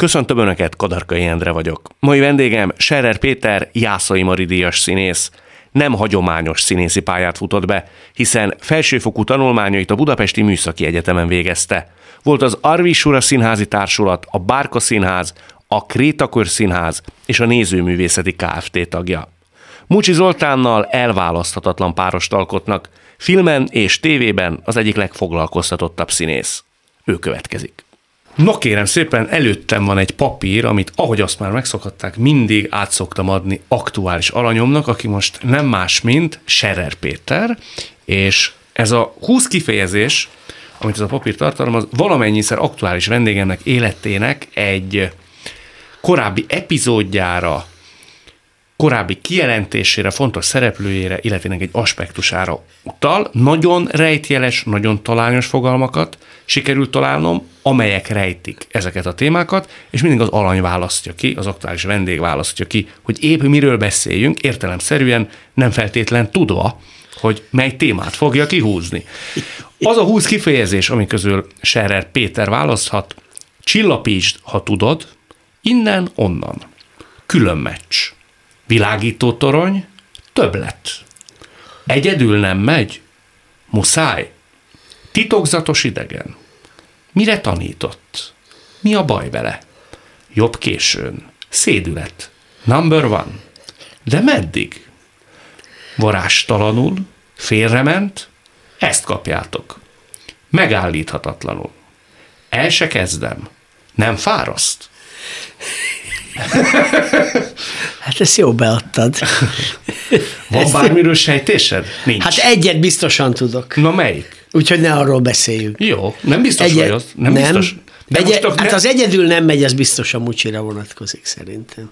Köszöntöm Önöket, Kadarkai Endre vagyok. Mai vendégem Serer Péter, Jászai Maridíjas színész. Nem hagyományos színészi pályát futott be, hiszen felsőfokú tanulmányait a Budapesti Műszaki Egyetemen végezte. Volt az Arvisura Színházi Társulat, a Bárka Színház, a Krétakör Színház és a Nézőművészeti Kft. tagja. Mucsi Zoltánnal elválaszthatatlan párost alkotnak, filmen és tévében az egyik legfoglalkoztatottabb színész. Ő következik. No kérem szépen, előttem van egy papír, amit ahogy azt már megszokhatták, mindig át szoktam adni aktuális alanyomnak, aki most nem más, mint Serer Péter, és ez a 20 kifejezés, amit ez a papír tartalmaz, valamennyiszer aktuális vendégemnek életének egy korábbi epizódjára, korábbi kijelentésére, fontos szereplőjére, illetve egy aspektusára utal. Nagyon rejtjeles, nagyon talányos fogalmakat sikerült találnom, amelyek rejtik ezeket a témákat, és mindig az alany választja ki, az aktuális vendég választja ki, hogy épp miről beszéljünk, értelemszerűen nem feltétlen tudva, hogy mely témát fogja kihúzni. Az a húsz kifejezés, ami közül Scherer Péter választhat, csillapítsd, ha tudod, innen, onnan. Külön meccs Világító torony, többlet. Egyedül nem megy? Muszáj. Titokzatos idegen. Mire tanított? Mi a baj vele? Jobb későn. Szédület. Number one. De meddig? Varástalanul? Félrement? Ezt kapjátok. Megállíthatatlanul. El se kezdem. Nem fáraszt? Hát ezt jó beadtad. Van ezt bármiről sejtésed? Nincs. Hát egyet biztosan tudok. Na melyik? Úgyhogy ne arról beszéljünk. Jó, nem biztos Egyet, vagy az? Nem, nem biztos. De Egy, hát ne... az egyedül nem megy, az biztos a mucsira vonatkozik szerintem.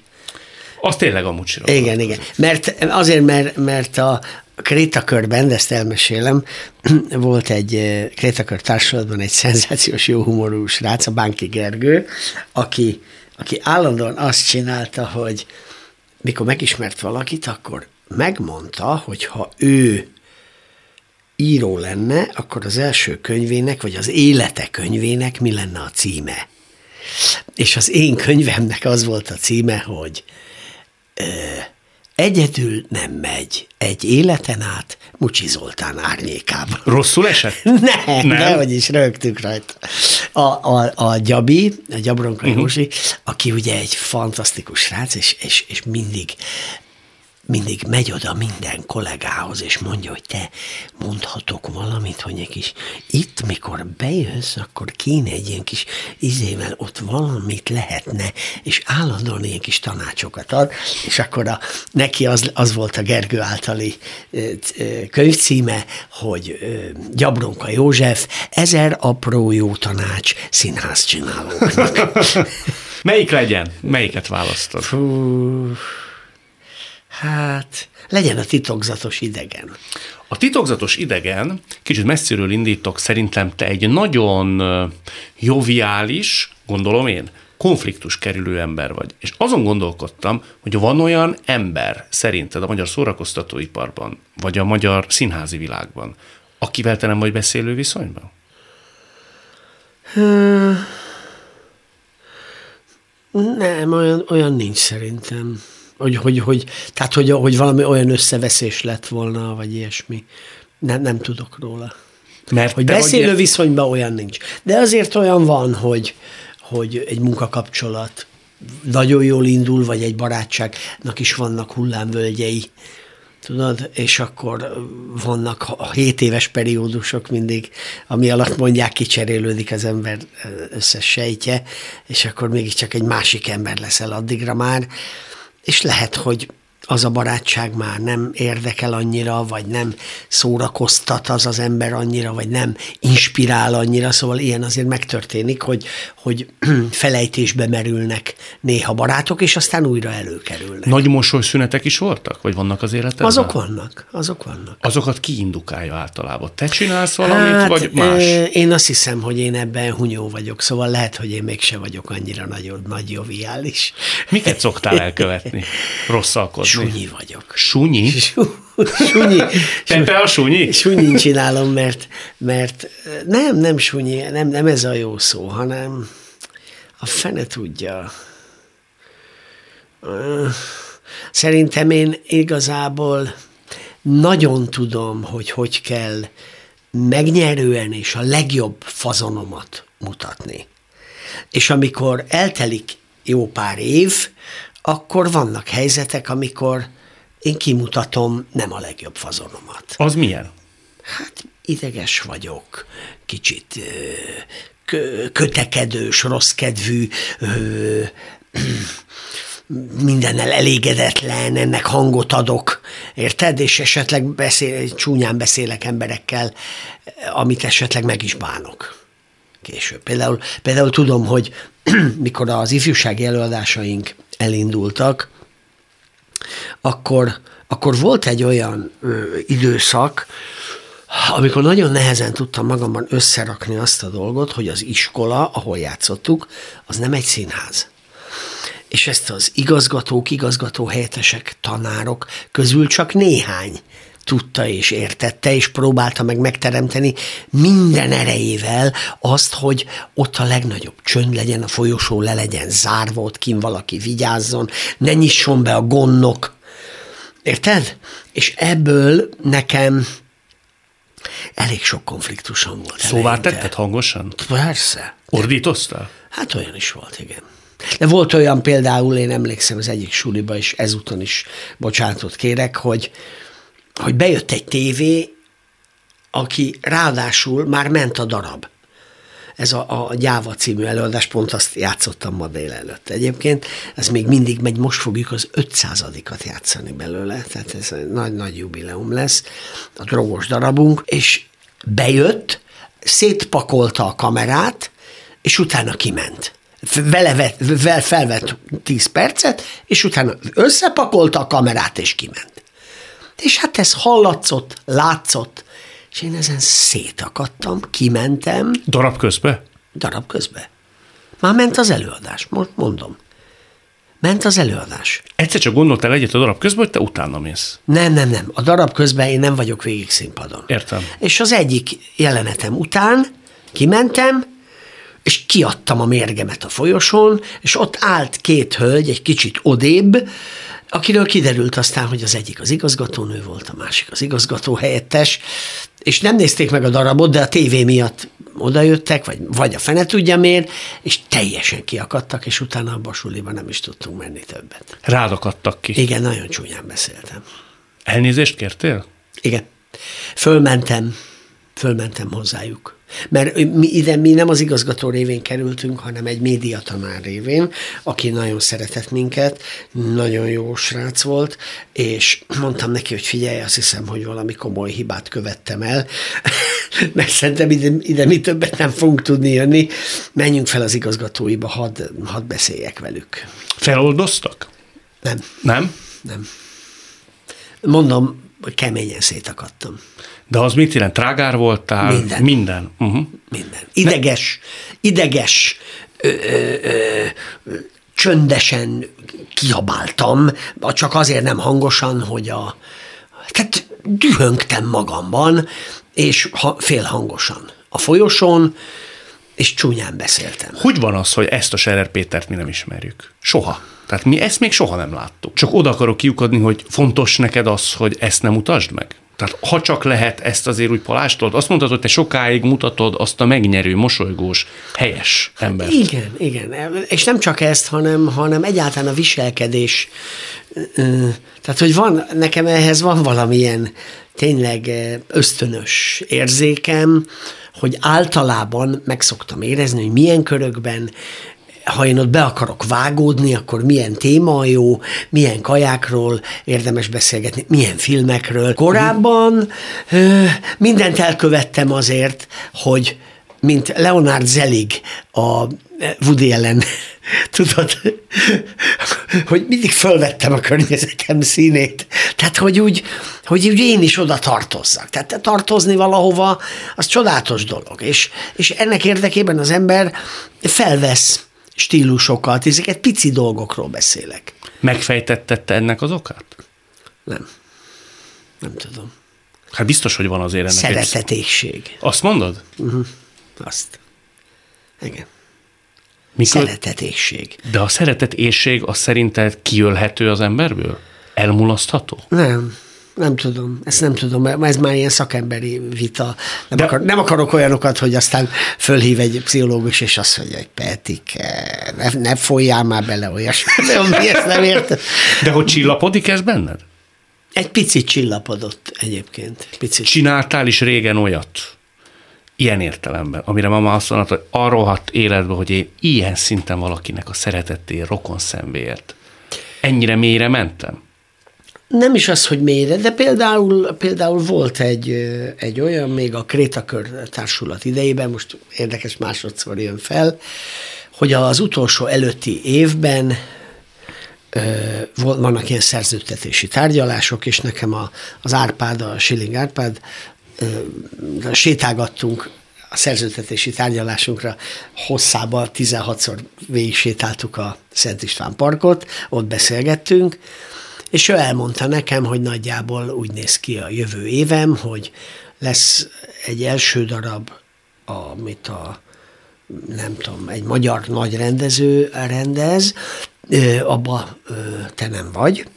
Az tényleg a mucsira Igen, vonatkozik. igen. Mert azért, mert, mert a, Krétakörben, de ezt elmesélem, volt egy eh, Krétakör társulatban egy szenzációs jó humorú srác, a Bánki Gergő, aki aki állandóan azt csinálta, hogy mikor megismert valakit, akkor megmondta, hogy ha ő író lenne, akkor az első könyvének, vagy az élete könyvének mi lenne a címe. És az én könyvemnek az volt a címe, hogy ö, Egyedül nem megy. Egy életen át Mucsi Zoltán árnyékában. Rosszul esett? nem, nem, nehogy is rögtük rajta. A, a, a Gyabi, a Gyabronka uh-huh. Józsi, aki ugye egy fantasztikus srác, és, és, és mindig mindig megy oda minden kollégához, és mondja, hogy te mondhatok valamit, hogy egy kis, itt mikor bejössz, akkor kéne egy ilyen kis izével ott valamit lehetne, és állandóan ilyen kis tanácsokat ad, és akkor a, neki az, az volt a Gergő általi könyvcíme, hogy Gyabronka József, ezer apró jó tanács színház csinálóknak. Melyik legyen? Melyiket választod? Fú, Hát, legyen a titokzatos idegen. A titokzatos idegen, kicsit messziről indítok, szerintem te egy nagyon joviális, gondolom én, konfliktus kerülő ember vagy. És azon gondolkodtam, hogy van olyan ember szerinted a magyar szórakoztatóiparban, vagy a magyar színházi világban, akivel te nem vagy beszélő viszonyban? Nem, olyan, olyan nincs szerintem hogy, hogy, hogy, tehát, hogy, hogy valami olyan összeveszés lett volna, vagy ilyesmi. Nem, nem tudok róla. Mert hogy beszélő vagy... viszonyban olyan nincs. De azért olyan van, hogy, hogy egy munkakapcsolat nagyon jól indul, vagy egy barátságnak is vannak hullámvölgyei, tudod, és akkor vannak a 7 éves periódusok mindig, ami alatt mondják, kicserélődik az ember összes sejtje, és akkor mégiscsak egy másik ember leszel addigra már, és lehet, hogy az a barátság már nem érdekel annyira, vagy nem szórakoztat az az ember annyira, vagy nem inspirál annyira, szóval ilyen azért megtörténik, hogy, hogy felejtésbe merülnek néha barátok, és aztán újra előkerülnek. Nagy mosolyszünetek is voltak? Vagy vannak az életedben? Azok vannak, azok vannak. Azokat ki indukálja általában? Te csinálsz valamit, hát, vagy más? Én azt hiszem, hogy én ebben hunyó vagyok, szóval lehet, hogy én mégse vagyok annyira nagy, nagy joviális. Miket szoktál elkövetni? Rosszalkodni? Sunyi vagyok. Sunyi? sunyi. Pepe a sunyi? Sunyin csinálom, mert, mert nem, nem sunyi, nem, nem ez a jó szó, hanem A fene tudja. Szerintem én igazából nagyon tudom, hogy hogy kell megnyerően és a legjobb fazonomat mutatni. És amikor eltelik jó pár év, akkor vannak helyzetek, amikor én kimutatom nem a legjobb fazonomat. Az milyen? Hát ideges vagyok, kicsit kötekedős, rosszkedvű, mindennel elégedetlen, ennek hangot adok, érted? És esetleg beszél, csúnyán beszélek emberekkel, amit esetleg meg is bánok később. Például, például tudom, hogy mikor az ifjúsági előadásaink elindultak, akkor, akkor volt egy olyan ö, időszak, amikor nagyon nehezen tudtam magamban összerakni azt a dolgot, hogy az iskola, ahol játszottuk, az nem egy színház. És ezt az igazgatók, igazgató helyettesek, tanárok közül csak néhány tudta és értette, és próbálta meg megteremteni minden erejével azt, hogy ott a legnagyobb csönd legyen, a folyosó le legyen zárva, ott kim valaki vigyázzon, ne nyisson be a gonnok. Érted? És ebből nekem elég sok konfliktusom volt. Szóval eleinte. tetted hangosan? Persze. Ordítoztál? Hát olyan is volt, igen. De volt olyan például, én emlékszem az egyik suliba, és ezúton is bocsánatot kérek, hogy, hogy bejött egy tévé, aki ráadásul már ment a darab. Ez a, a Gyáva című előadás, pont azt játszottam ma délelőtt. Egyébként ez még mindig megy, most fogjuk az 500-at játszani belőle, tehát ez egy nagy-nagy jubileum lesz, a drogos darabunk, és bejött, szétpakolta a kamerát, és utána kiment. Vele, vet, vele felvett 10 percet, és utána összepakolta a kamerát, és kiment. És hát ez hallatszott, látszott, és én ezen szétakadtam, kimentem. Darab közbe? Darab közbe. Már ment az előadás, most mondom. Ment az előadás. Egyszer csak gondoltál egyet a darab közben, hogy te utána mész. Nem, nem, nem. A darab közben én nem vagyok végig színpadon. Értem. És az egyik jelenetem után kimentem, és kiadtam a mérgemet a folyosón, és ott állt két hölgy, egy kicsit odébb, akiről kiderült aztán, hogy az egyik az igazgatónő volt, a másik az igazgató helyettes, és nem nézték meg a darabot, de a tévé miatt odajöttek, vagy, vagy a fene tudja miért, és teljesen kiakadtak, és utána a basuliba nem is tudtunk menni többet. Rádakadtak ki. Igen, nagyon csúnyán beszéltem. Elnézést kértél? Igen. Fölmentem, fölmentem hozzájuk. Mert mi, ide mi nem az igazgató révén kerültünk, hanem egy médiatanár révén, aki nagyon szeretett minket, nagyon jó srác volt, és mondtam neki, hogy figyelj, azt hiszem, hogy valami komoly hibát követtem el, mert szerintem ide, ide mi többet nem fogunk tudni jönni, menjünk fel az igazgatóiba, hadd, hadd beszéljek velük. Feloldoztak? Nem. Nem? Nem. Mondom, hogy keményen szétakadtam. De az mit jelent? Trágár voltál? Minden. Minden. Uh-huh. Minden. Ideges, ideges, ö, ö, ö, csöndesen kiabáltam, csak azért nem hangosan, hogy a... Tehát dühöngtem magamban, és ha, félhangosan. A folyosón, és csúnyán beszéltem. Hogy van az, hogy ezt a Scherer Pétert mi nem ismerjük? Soha. Tehát mi ezt még soha nem láttuk. Csak oda akarok kiukadni, hogy fontos neked az, hogy ezt nem mutasd meg? Tehát ha csak lehet ezt azért úgy palástod, azt mondtad, hogy te sokáig mutatod azt a megnyerő, mosolygós, helyes embert. Igen, igen. És nem csak ezt, hanem, hanem egyáltalán a viselkedés. Tehát, hogy van, nekem ehhez van valamilyen tényleg ösztönös érzékem, hogy általában megszoktam érezni, hogy milyen körökben ha én ott be akarok vágódni, akkor milyen téma jó, milyen kajákról érdemes beszélgetni, milyen filmekről. Korábban ö, mindent elkövettem azért, hogy mint Leonard Zelig a Woody ellen, tudod, hogy mindig fölvettem a környezetem színét. Tehát, hogy úgy, hogy úgy én is oda tartozzak. Tehát tartozni valahova, az csodálatos dolog. És, és ennek érdekében az ember felvesz stílusokat, ezeket pici dolgokról beszélek. Megfejtettette ennek az okát? Nem. Nem tudom. Hát biztos, hogy van azért ennek Szeretetékség. Egy... Azt mondod? Uh-huh. Azt. Igen. Mikor... Szeretetésség. De a szeretetésség az szerinted kiölhető az emberből? Elmulasztható? Nem. Nem tudom, ezt nem tudom, mert ez már ilyen szakemberi vita. Nem, De... akar, nem akarok olyanokat, hogy aztán fölhív egy pszichológus, és azt mondja, hogy Petike, ne, ne folyjál már bele olyasmi, mi ezt nem érted. De hogy csillapodik ez benned? Egy picit csillapodott egyébként. Picit. Csináltál is régen olyat, ilyen értelemben, amire mama azt mondta, hogy arról hat életben, hogy én ilyen szinten valakinek a szeretetté, rokon szemvéért. Ennyire mélyre mentem? Nem is az, hogy mélyre, de például, például volt egy, egy olyan, még a Krétakör társulat idejében, most érdekes másodszor jön fel, hogy az utolsó előtti évben vannak ilyen szerződtetési tárgyalások, és nekem a, az Árpád, a Schilling Árpád, sétálgattunk a szerződtetési tárgyalásunkra hosszában 16-szor végig sétáltuk a Szent István parkot, ott beszélgettünk, és ő elmondta nekem, hogy nagyjából úgy néz ki a jövő évem, hogy lesz egy első darab, amit a nem tudom, egy magyar nagy rendező rendez, abba te nem vagy,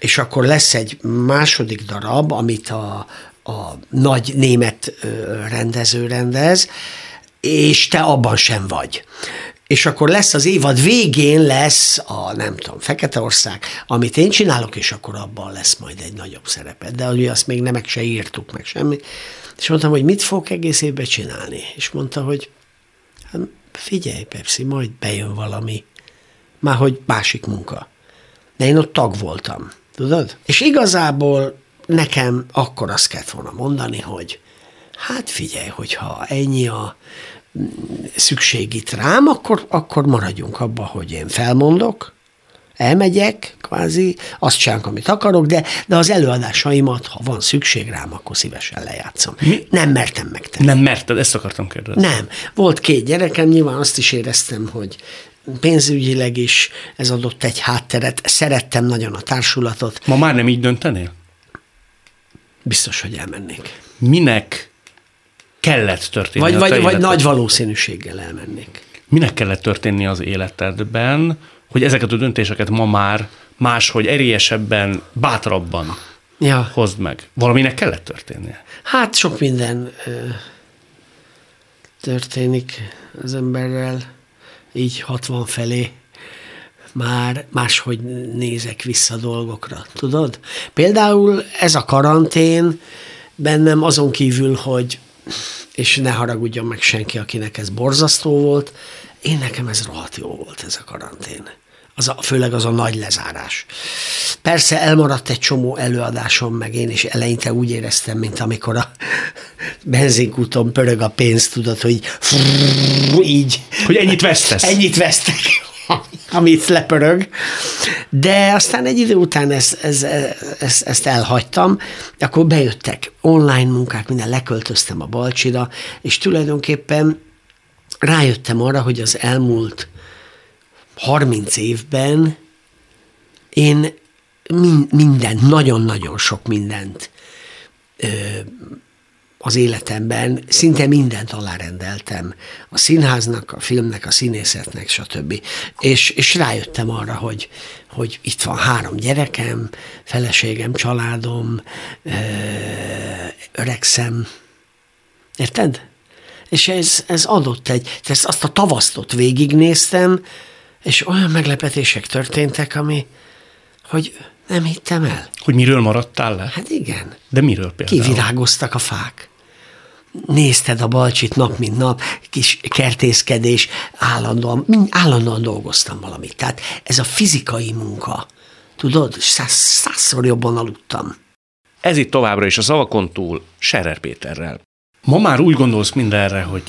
és akkor lesz egy második darab, amit a, a nagy német rendező rendez, és te abban sem vagy és akkor lesz az évad végén lesz a, nem tudom, Feketeország, amit én csinálok, és akkor abban lesz majd egy nagyobb szerepet. De ugye azt még nem meg se írtuk, meg semmi. És mondtam, hogy mit fogok egész évben csinálni. És mondta, hogy hát figyelj, Pepsi, majd bejön valami. Már hogy másik munka. De én ott tag voltam, tudod? És igazából nekem akkor azt kellett volna mondani, hogy hát figyelj, hogyha ennyi a szükség itt rám, akkor, akkor maradjunk abba, hogy én felmondok, elmegyek, kvázi, azt csinálok, amit akarok, de, de az előadásaimat, ha van szükség rám, akkor szívesen lejátszom. Mi? Nem mertem megtenni. Nem merted, ezt akartam kérdezni. Nem. Volt két gyerekem, nyilván azt is éreztem, hogy pénzügyileg is ez adott egy hátteret. Szerettem nagyon a társulatot. Ma már nem így döntenél? Biztos, hogy elmennék. Minek kellett történni vagy, vagy, vagy nagy valószínűséggel elmennék. Minek kellett történni az életedben, hogy ezeket a döntéseket ma már máshogy erélyesebben, bátrabban ja. hozd meg? Valaminek kellett történnie? Hát sok minden ö, történik az emberrel, így 60 felé már máshogy nézek vissza dolgokra, tudod? Például ez a karantén bennem azon kívül, hogy és ne haragudjon meg senki, akinek ez borzasztó volt, én nekem ez rohadt jó volt ez a karantén. Az a, főleg az a nagy lezárás. Persze elmaradt egy csomó előadásom, meg én is eleinte úgy éreztem, mint amikor a benzinkúton pörög a pénz, tudod, hogy így. Hogy ennyit vesztesz. Ennyit vesztek amit lepörög. De aztán egy idő után ezt, ezt, ezt, ezt elhagytam, akkor bejöttek online munkák, minden leköltöztem a Balcsira, és tulajdonképpen rájöttem arra, hogy az elmúlt 30 évben én minden, nagyon-nagyon sok mindent az életemben szinte mindent alárendeltem. A színháznak, a filmnek, a színészetnek, stb. És, és rájöttem arra, hogy, hogy itt van három gyerekem, feleségem, családom, öregszem. Érted? És ez, ez adott egy, ezt azt a tavasztot végignéztem, és olyan meglepetések történtek, ami, hogy nem hittem el. Hogy miről maradtál le? Hát igen. De miről például? Kivirágoztak a fák nézted a balcsit nap, mint nap, kis kertészkedés, állandóan, állandóan dolgoztam valamit. Tehát ez a fizikai munka, tudod, száz, százszor jobban aludtam. Ez itt továbbra is a szavakon túl Serer Péterrel. Ma már úgy gondolsz mindenre, hogy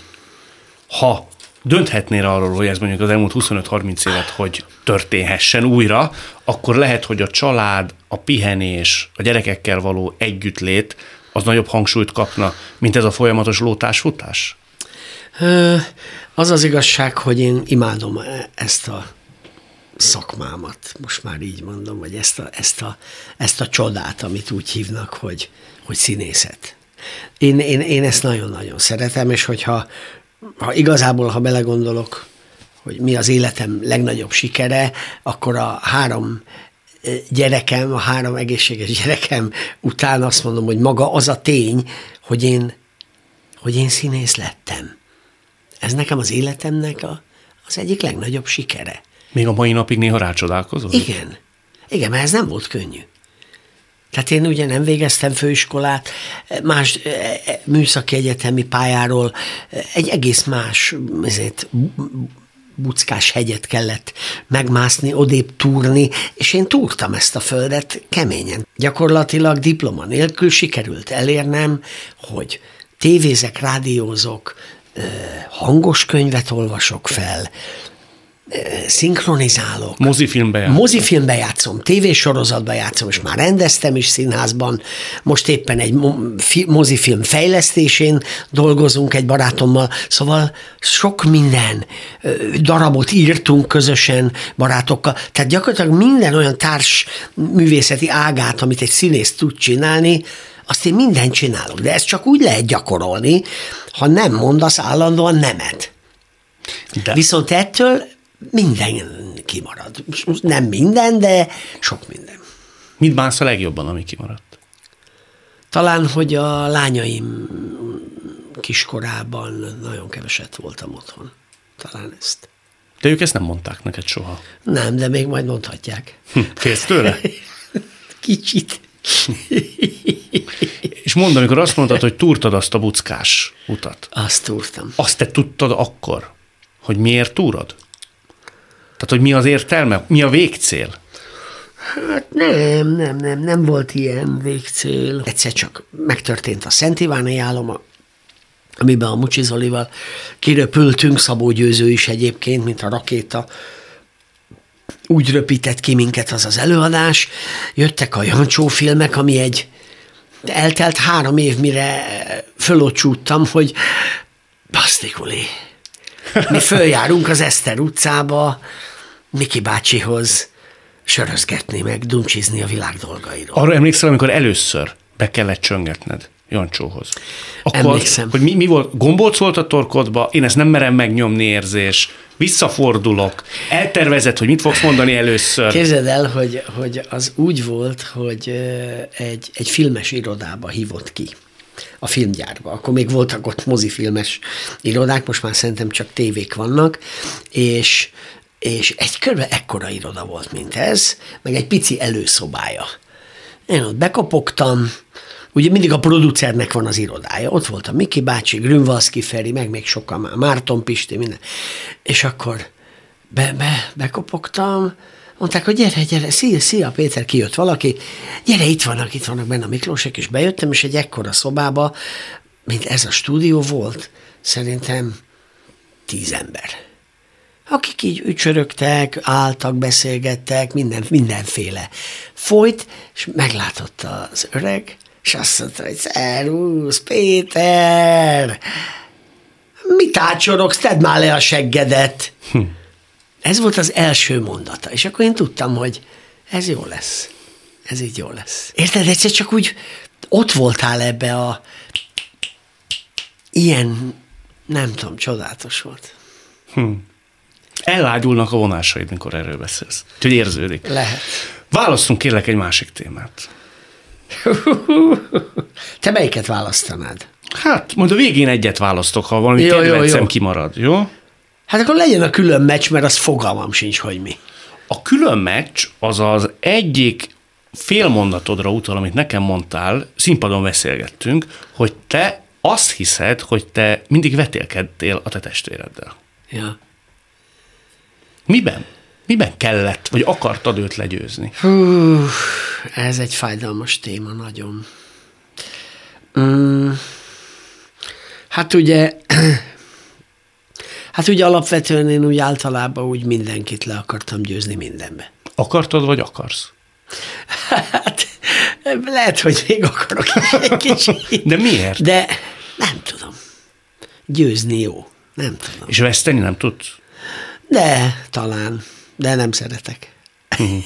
ha dönthetnél arról, hogy ez mondjuk az elmúlt 25-30 évet, hogy történhessen újra, akkor lehet, hogy a család, a pihenés, a gyerekekkel való együttlét az nagyobb hangsúlyt kapna, mint ez a folyamatos lótásfutás? Az az igazság, hogy én imádom ezt a szakmámat, most már így mondom, vagy ezt a, ezt a, ezt a csodát, amit úgy hívnak, hogy, hogy színészet. Én, én, én ezt nagyon-nagyon szeretem, és hogyha ha igazából, ha belegondolok, hogy mi az életem legnagyobb sikere, akkor a három gyerekem, a három egészséges gyerekem után azt mondom, hogy maga az a tény, hogy én, hogy én színész lettem. Ez nekem az életemnek a, az egyik legnagyobb sikere. Még a mai napig néha rácsodálkozol? Igen. Igen, mert ez nem volt könnyű. Tehát én ugye nem végeztem főiskolát, más eh, eh, műszaki egyetemi pályáról egy egész más ezért, buckás hegyet kellett megmászni, odébb túrni, és én túrtam ezt a földet keményen. Gyakorlatilag diploma nélkül sikerült elérnem, hogy tévézek, rádiózok, hangos könyvet olvasok fel, szinkronizálok. Mozifilmbe játszom. Mozifilmbe játszom, tévésorozatba játszom, és már rendeztem is színházban. Most éppen egy mozifilm fejlesztésén dolgozunk egy barátommal, szóval sok minden darabot írtunk közösen barátokkal. Tehát gyakorlatilag minden olyan társ művészeti ágát, amit egy színész tud csinálni, azt én mindent csinálok. De ezt csak úgy lehet gyakorolni, ha nem mondasz állandóan nemet. De. Viszont ettől minden kimarad. Nem minden, de sok minden. Mit bánsz a legjobban, ami kimaradt? Talán, hogy a lányaim kiskorában nagyon keveset voltam otthon. Talán ezt. De ők ezt nem mondták neked soha. Nem, de még majd mondhatják. Hm, félsz tőle? Kicsit. És mondd, amikor azt mondtad, hogy túrtad azt a buckás utat. Azt túrtam. Azt te tudtad akkor, hogy miért túrod? Tehát, hogy mi az értelme, mi a végcél? Hát nem, nem, nem, nem volt ilyen végcél. Egyszer csak megtörtént a Szent Iváni áloma, amiben a Mucsi Zolival kiröpültünk, Szabó Győző is egyébként, mint a rakéta, úgy röpített ki minket az az előadás, jöttek a Jancsó filmek, ami egy eltelt három év, mire fölocsúttam, hogy basztikuli. Mi följárunk az Eszter utcába, Miki bácsihoz sörözgetni, meg dumcsizni a világ dolgairól. Arra emlékszel, amikor először be kellett csöngetned Jancsóhoz? Akkor, Emlékszem. Hogy mi, mi volt? Gombolc volt a torkodba, én ezt nem merem megnyomni érzés, visszafordulok, eltervezett, hogy mit fogsz mondani először. Képzeld el, hogy, hogy az úgy volt, hogy egy, egy filmes irodába hívott ki a filmgyárba. Akkor még voltak ott mozifilmes irodák, most már szerintem csak tévék vannak, és és egy körbe ekkora iroda volt, mint ez, meg egy pici előszobája. Én ott bekopogtam, ugye mindig a producernek van az irodája, ott volt a Miki bácsi, Grünvalszki Feri, meg még sokan már, Márton Pisti, minden. És akkor be, be, bekopogtam, mondták, hogy gyere, gyere, szia, szia, Péter, kijött valaki, gyere, itt vannak, itt vannak benne a Miklósek, és bejöttem, és egy ekkora szobába, mint ez a stúdió volt, szerintem tíz ember akik így ücsörögtek, álltak, beszélgettek, minden, mindenféle. Folyt, és meglátott az öreg, és azt mondta, hogy szervusz, Péter, mit ácsorogsz, tedd már le a seggedet. Hm. Ez volt az első mondata, és akkor én tudtam, hogy ez jó lesz. Ez így jó lesz. Érted, egyszer csak úgy ott voltál ebbe a ilyen, nem tudom, csodálatos volt. Hm. Elágyulnak a vonásaid, mikor erről beszélsz. Úgyhogy érződik. Lehet. Választunk kérlek egy másik témát. Te melyiket választanád? Hát, majd a végén egyet választok, ha valami jó, kedvencem jó, jó. kimarad, jó? Hát akkor legyen a külön meccs, mert az fogalmam sincs, hogy mi. A külön meccs az az egyik félmondatodra utal, amit nekem mondtál, színpadon beszélgettünk, hogy te azt hiszed, hogy te mindig vetélkedtél a te testvéreddel. Ja. Miben? Miben kellett, vagy akartad őt legyőzni? Hú, ez egy fájdalmas téma nagyon. Mm, hát ugye, hát ugye alapvetően én úgy általában úgy mindenkit le akartam győzni mindenbe. Akartad, vagy akarsz? Hát lehet, hogy még akarok egy kicsit. De miért? De nem tudom. Győzni jó. Nem tudom. És veszteni nem tudsz? De, talán. De nem szeretek. Uh-huh.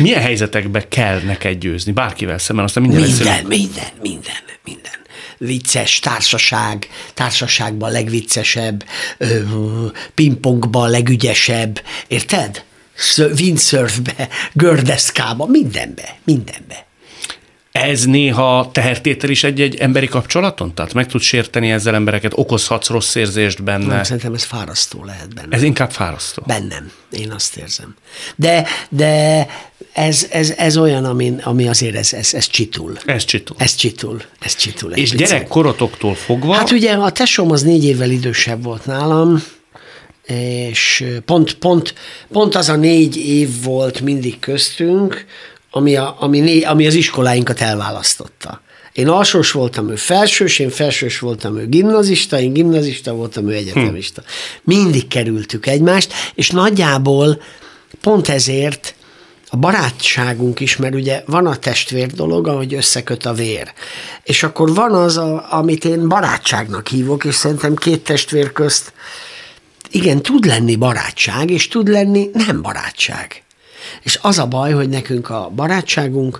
Milyen helyzetekbe kell neked győzni? Bárkivel szemben, aztán minden Minden, minden, minden, minden. vicces, társaság, társaságban legviccesebb, pingpongban legügyesebb, érted? Windsurfbe, gördeszkába, mindenbe, mindenbe. Ez néha tehertétel is egy-egy emberi kapcsolaton? Tehát meg tud sérteni ezzel embereket, okozhatsz rossz érzést benne? Nem, szerintem ez fárasztó lehet benne. Ez inkább fárasztó? Bennem, én azt érzem. De, de ez, ez, ez olyan, ami, ami azért ez, ez, ez csitul. Ez csitul. Ez csitul. Ez csitul. És gyerekkorotoktól fogva? Hát ugye a tesóm az négy évvel idősebb volt nálam, és pont, pont, pont az a négy év volt mindig köztünk, ami, a, ami, ami az iskoláinkat elválasztotta. Én alsós voltam, ő felsős, én felsős voltam, ő gimnazista, én gimnazista voltam, ő egyetemista. Hm. Mindig kerültük egymást, és nagyjából pont ezért a barátságunk is, mert ugye van a testvér dolog, ahogy összeköt a vér. És akkor van az, a, amit én barátságnak hívok, és szerintem két testvér közt igen, tud lenni barátság, és tud lenni nem barátság. És az a baj, hogy nekünk a barátságunk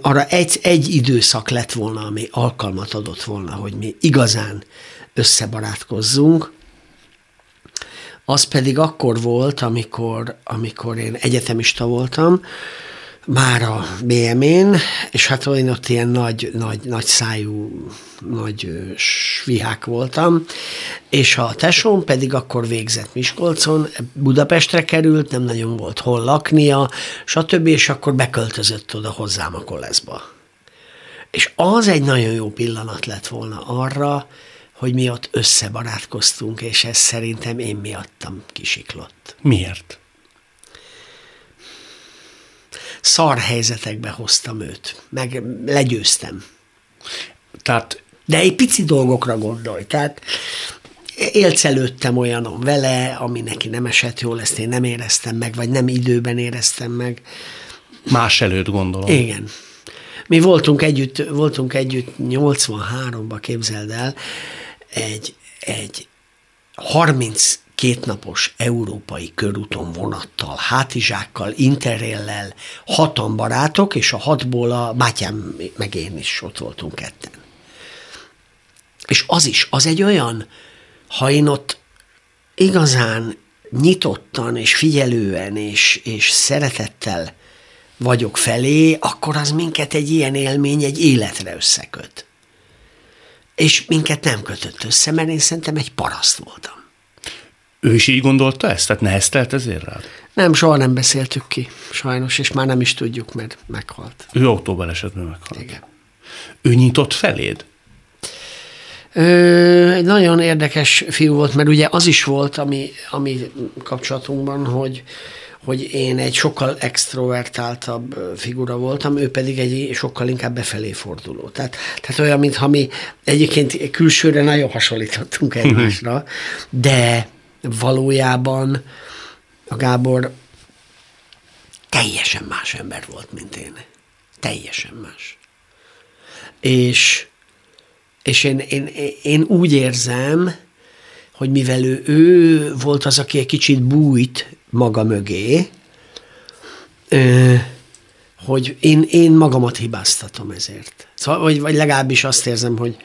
arra egy, egy időszak lett volna, ami alkalmat adott volna, hogy mi igazán összebarátkozzunk, az pedig akkor volt, amikor, amikor én egyetemista voltam, már a BM-én, és hát én ott ilyen nagy, nagy, nagy szájú, nagy svihák voltam, és a tesóm pedig akkor végzett Miskolcon, Budapestre került, nem nagyon volt hol laknia, stb., és akkor beköltözött oda hozzám a koleszba. És az egy nagyon jó pillanat lett volna arra, hogy mi ott összebarátkoztunk, és ez szerintem én miattam kisiklott. Miért? Szar helyzetekbe hoztam őt, meg legyőztem. Tehát de egy pici dolgokra gondolj. Tehát élcelődtem olyanon vele, ami neki nem esett jól, ezt én nem éreztem meg, vagy nem időben éreztem meg. Más előtt gondolom. Igen. Mi voltunk együtt, voltunk együtt 83-ba, képzeld el, egy, egy 30 kétnapos európai körúton vonattal, hátizsákkal, interrellel, hatan barátok, és a hatból a bátyám meg én is ott voltunk ketten. És az is, az egy olyan, ha én ott igazán nyitottan és figyelően és, és szeretettel vagyok felé, akkor az minket egy ilyen élmény egy életre összeköt. És minket nem kötött össze, mert én szerintem egy paraszt voltam. Ő is így gondolta ezt? Tehát neheztelt ezért rád? Nem, soha nem beszéltük ki, sajnos, és már nem is tudjuk, mert meghalt. Ő autóbalesetben meghalt. Igen. Ő nyitott feléd? Ö, egy nagyon érdekes fiú volt, mert ugye az is volt, ami, ami kapcsolatunkban, hogy, hogy én egy sokkal extrovertáltabb figura voltam, ő pedig egy sokkal inkább befelé forduló. Tehát, tehát olyan, mintha mi egyébként külsőre nagyon hasonlítottunk egymásra, de valójában a Gábor teljesen más ember volt, mint én. Teljesen más. És, és én, én, én úgy érzem, hogy mivel ő, ő volt az, aki egy kicsit bújt maga mögé, hogy én, én magamat hibáztatom ezért. Szóval, vagy, vagy legalábbis azt érzem, hogy,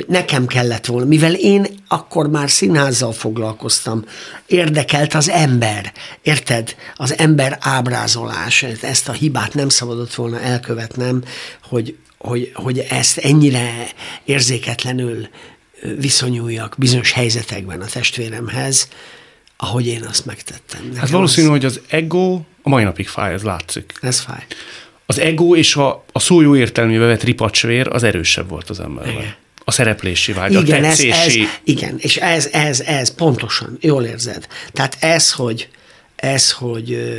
hogy nekem kellett volna, mivel én akkor már színházzal foglalkoztam, érdekelt az ember, érted? Az ember ábrázolás, ezt a hibát nem szabadott volna elkövetnem, hogy, hogy, hogy ezt ennyire érzéketlenül viszonyuljak bizonyos helyzetekben a testvéremhez, ahogy én azt megtettem. Nekem hát valószínű, az... hogy az ego a mai napig fáj, ez látszik. Ez fáj. Az ego és a, a szó jó értelmébe vett ripacsvér az erősebb volt az emberben. Igen a szereplési vágy, igen, a tetszési... Ez, ez, igen, és ez, ez, ez, pontosan, jól érzed. Tehát ez, hogy, ez, hogy,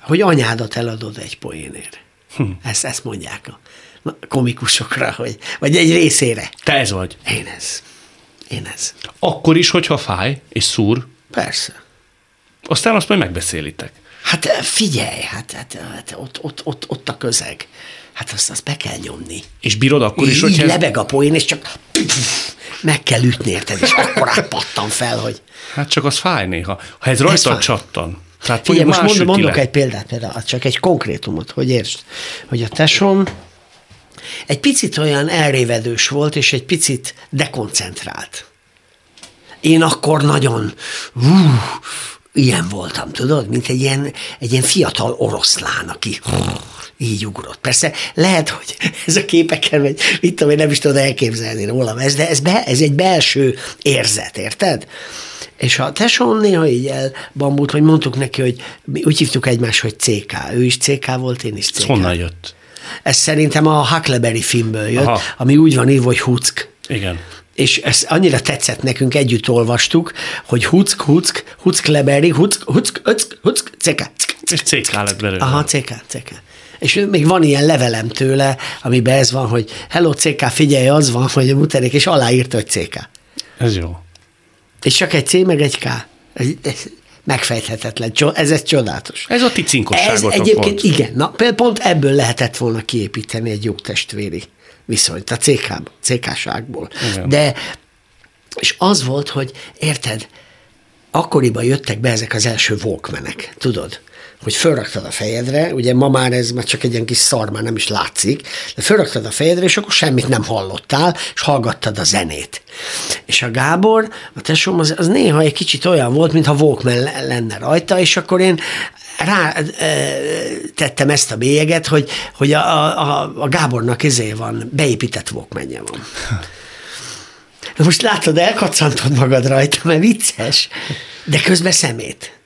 hogy anyádat eladod egy poénért. Hm. Ezt, ezt mondják a komikusokra, hogy, vagy egy részére. Te ez vagy. Én ez. Én ez. Akkor is, hogyha fáj és szúr? Persze. Aztán azt majd megbeszélitek. Hát figyelj, hát, hát, hát ott, ott, ott, ott a közeg hát azt, azt be kell nyomni. És bírod akkor is, hogy... Így lebeg a poén, és csak meg kell ütni, érted, és akkor átpattan fel, hogy... Hát csak az fáj néha. Ha ez rajta csattan. Tehát Figyelj, most mondok, mondok egy példát, például csak egy konkrétumot, hogy értsd, hogy a tesom egy picit olyan elrévedős volt, és egy picit dekoncentrált. Én akkor nagyon, uh, ilyen voltam, tudod, mint egy ilyen, egy ilyen fiatal oroszlán, aki így ugrott. Persze lehet, hogy ez a képeken, vagy mit tudom, én nem is tudod elképzelni rólam ez, de ez, be, ez egy belső érzet, érted? És a tesóm néha így elbambult, hogy mondtuk neki, hogy mi úgy hívtuk egymást, hogy CK. Ő is CK volt, én is CK. Ez honnan jött? Ez szerintem a Huckleberry filmből jött, Aha. ami úgy van írva, hogy Huck. Igen és ez annyira tetszett nekünk, együtt olvastuk, hogy Huck, Huck, Huckleberry, Huck, Huck, Huck, Huck, CK. És CK lett belőle. Aha, CK, CK. És még van ilyen levelem tőle, amiben ez van, hogy hello CK, figyelj, az van, hogy a muterék, és aláírta, hogy CK. Ez jó. És csak egy C, meg egy K. Ez, ez megfejthetetlen. Ez egy csodálatos. Ez a ti Ez egyébként, volt. igen. Na, pont ebből lehetett volna kiépíteni egy jó testvéri viszonyt, a CK, CK-ságból. De, és az volt, hogy érted, akkoriban jöttek be ezek az első walkmanek, tudod? Hogy fölraktad a fejedre, ugye ma már ez már csak egy ilyen kis szar, már nem is látszik, de fölraktad a fejedre, és akkor semmit nem hallottál, és hallgattad a zenét. És a Gábor, a tesóm, az, az néha egy kicsit olyan volt, mintha Walkman lenne rajta, és akkor én rá e, tettem ezt a bélyeget, hogy, hogy a, a, a Gábornak izé van, beépített walkman van. Most látod, elkacantod magad rajta, mert vicces, de közben szemét.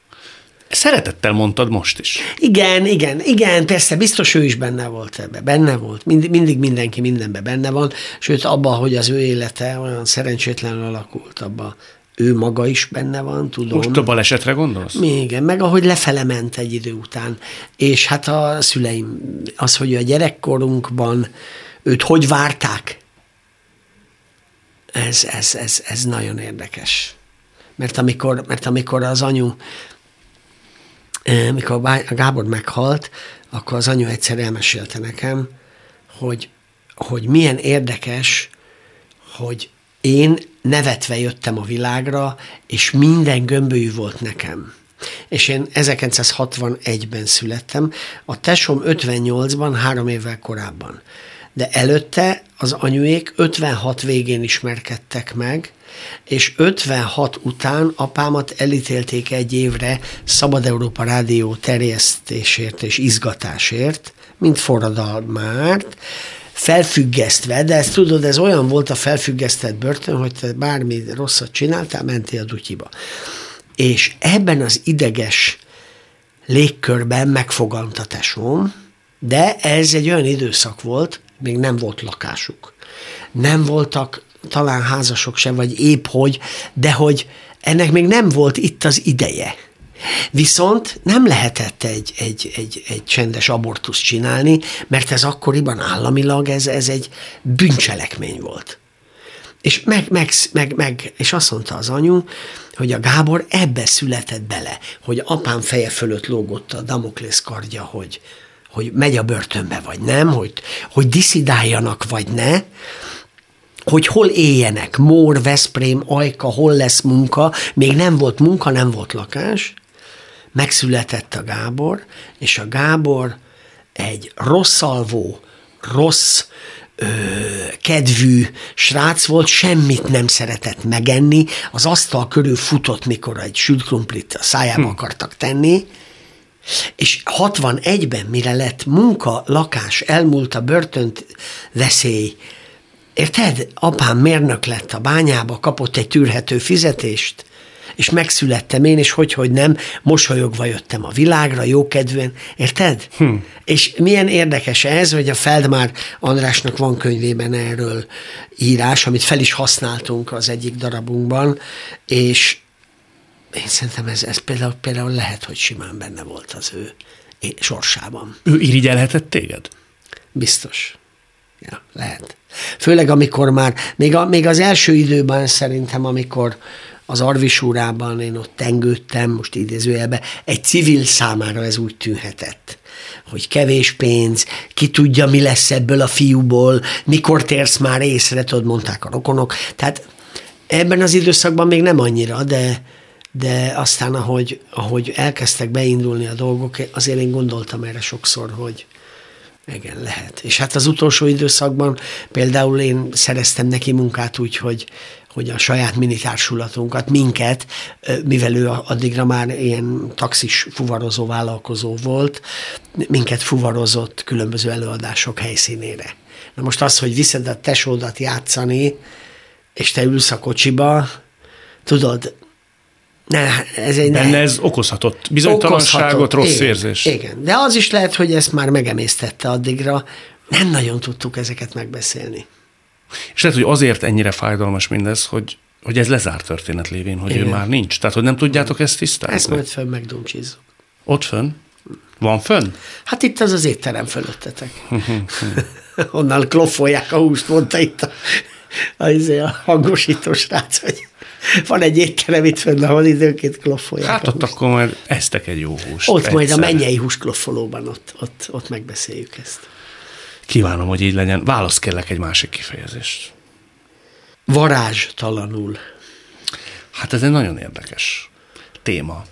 Szeretettel mondtad most is. Igen, igen, igen, persze, biztos ő is benne volt ebbe, benne volt. Mind, mindig mindenki mindenbe benne van, sőt abba, hogy az ő élete olyan szerencsétlenül alakult, abba ő maga is benne van, tudom. Most a balesetre gondolsz? Igen, meg ahogy lefele ment egy idő után. És hát a szüleim, az, hogy a gyerekkorunkban őt hogy várták, ez, ez, ez, ez nagyon érdekes. Mert amikor, mert amikor az anyu mikor a Gábor meghalt, akkor az anyu egyszer elmesélte nekem, hogy, hogy milyen érdekes, hogy én nevetve jöttem a világra, és minden gömbölyű volt nekem. És én 1961-ben születtem, a tesom 58-ban, három évvel korábban. De előtte az anyuék 56 végén ismerkedtek meg, és 56 után apámat elítélték egy évre Szabad Európa Rádió terjesztésért és izgatásért, mint forradalmárt, felfüggesztve, de ezt tudod, ez olyan volt a felfüggesztett börtön, hogy te bármi rosszat csináltál, mentél a dutyiba. És ebben az ideges légkörben tesóm, de ez egy olyan időszak volt, még nem volt lakásuk. Nem voltak talán házasok sem, vagy épp hogy, de hogy ennek még nem volt itt az ideje. Viszont nem lehetett egy, egy, egy, egy csendes abortusz csinálni, mert ez akkoriban államilag ez, ez egy bűncselekmény volt. És, meg, meg, meg, meg, és azt mondta az anyu, hogy a Gábor ebbe született bele, hogy apám feje fölött lógott a Damoklész kardja, hogy, hogy megy a börtönbe, vagy nem, hogy, hogy diszidáljanak, vagy ne, hogy hol éljenek, Mór, Veszprém, Ajka, hol lesz munka, még nem volt munka, nem volt lakás, megszületett a Gábor, és a Gábor egy rosszalvó, rossz ö, kedvű srác volt, semmit nem szeretett megenni, az asztal körül futott, mikor egy sült krumplit a szájába hm. akartak tenni, és 61-ben, mire lett munka, lakás, elmúlt a börtönt veszély, Érted? Apám mérnök lett a bányába, kapott egy tűrhető fizetést, és megszülettem én, és hogy, hogy nem, mosolyogva jöttem a világra, jókedvűen, érted? Hm. És milyen érdekes ez, hogy a Feldmár Andrásnak van könyvében erről írás, amit fel is használtunk az egyik darabunkban, és én szerintem ez, ez például, például lehet, hogy simán benne volt az ő sorsában. Ő irigyelhetett téged? Biztos. Ja, lehet. Főleg amikor már, még, a, még az első időben szerintem, amikor az Arvisúrában én ott tengődtem, most idézőjelben, egy civil számára ez úgy tűnhetett hogy kevés pénz, ki tudja, mi lesz ebből a fiúból, mikor térsz már észre, tudod, mondták a rokonok. Tehát ebben az időszakban még nem annyira, de, de aztán, ahogy, ahogy elkezdtek beindulni a dolgok, azért én gondoltam erre sokszor, hogy, Igen, lehet. És hát az utolsó időszakban például én szereztem neki munkát úgy, hogy, hogy a saját minitársulatunkat, minket, mivel ő addigra már ilyen taxis fuvarozó vállalkozó volt, minket fuvarozott különböző előadások helyszínére. Na most az, hogy viszed a tesódat játszani, és te ülsz a kocsiba, tudod, ne, ez egy Benne ne. ez okozhatott bizonytalanságot, okozhatott. rossz igen, érzés. Igen, de az is lehet, hogy ezt már megemésztette addigra. Nem nagyon tudtuk ezeket megbeszélni. És lehet, hogy azért ennyire fájdalmas mindez, hogy, hogy ez lezárt történet lévén, hogy igen. ő már nincs. Tehát, hogy nem tudjátok ezt tisztázni? Ezt majd fönn megdumcsizzuk. Ott fönn? Van fönn? Hát itt az az étterem fölöttetek. Onnan kloffolják a húst, mondta itt a, a, izé, a hangosító srác, hogy van egy étterem itt fönn, ahol időnként kloffolják. Hát ott akkor majd eztek egy jó húst. Ott egyszer. majd a mennyei húskloffolóban, ott, ott, ott megbeszéljük ezt. Kívánom, hogy így legyen. Válasz kérlek egy másik kifejezést. Varázstalanul. Hát ez egy nagyon érdekes téma.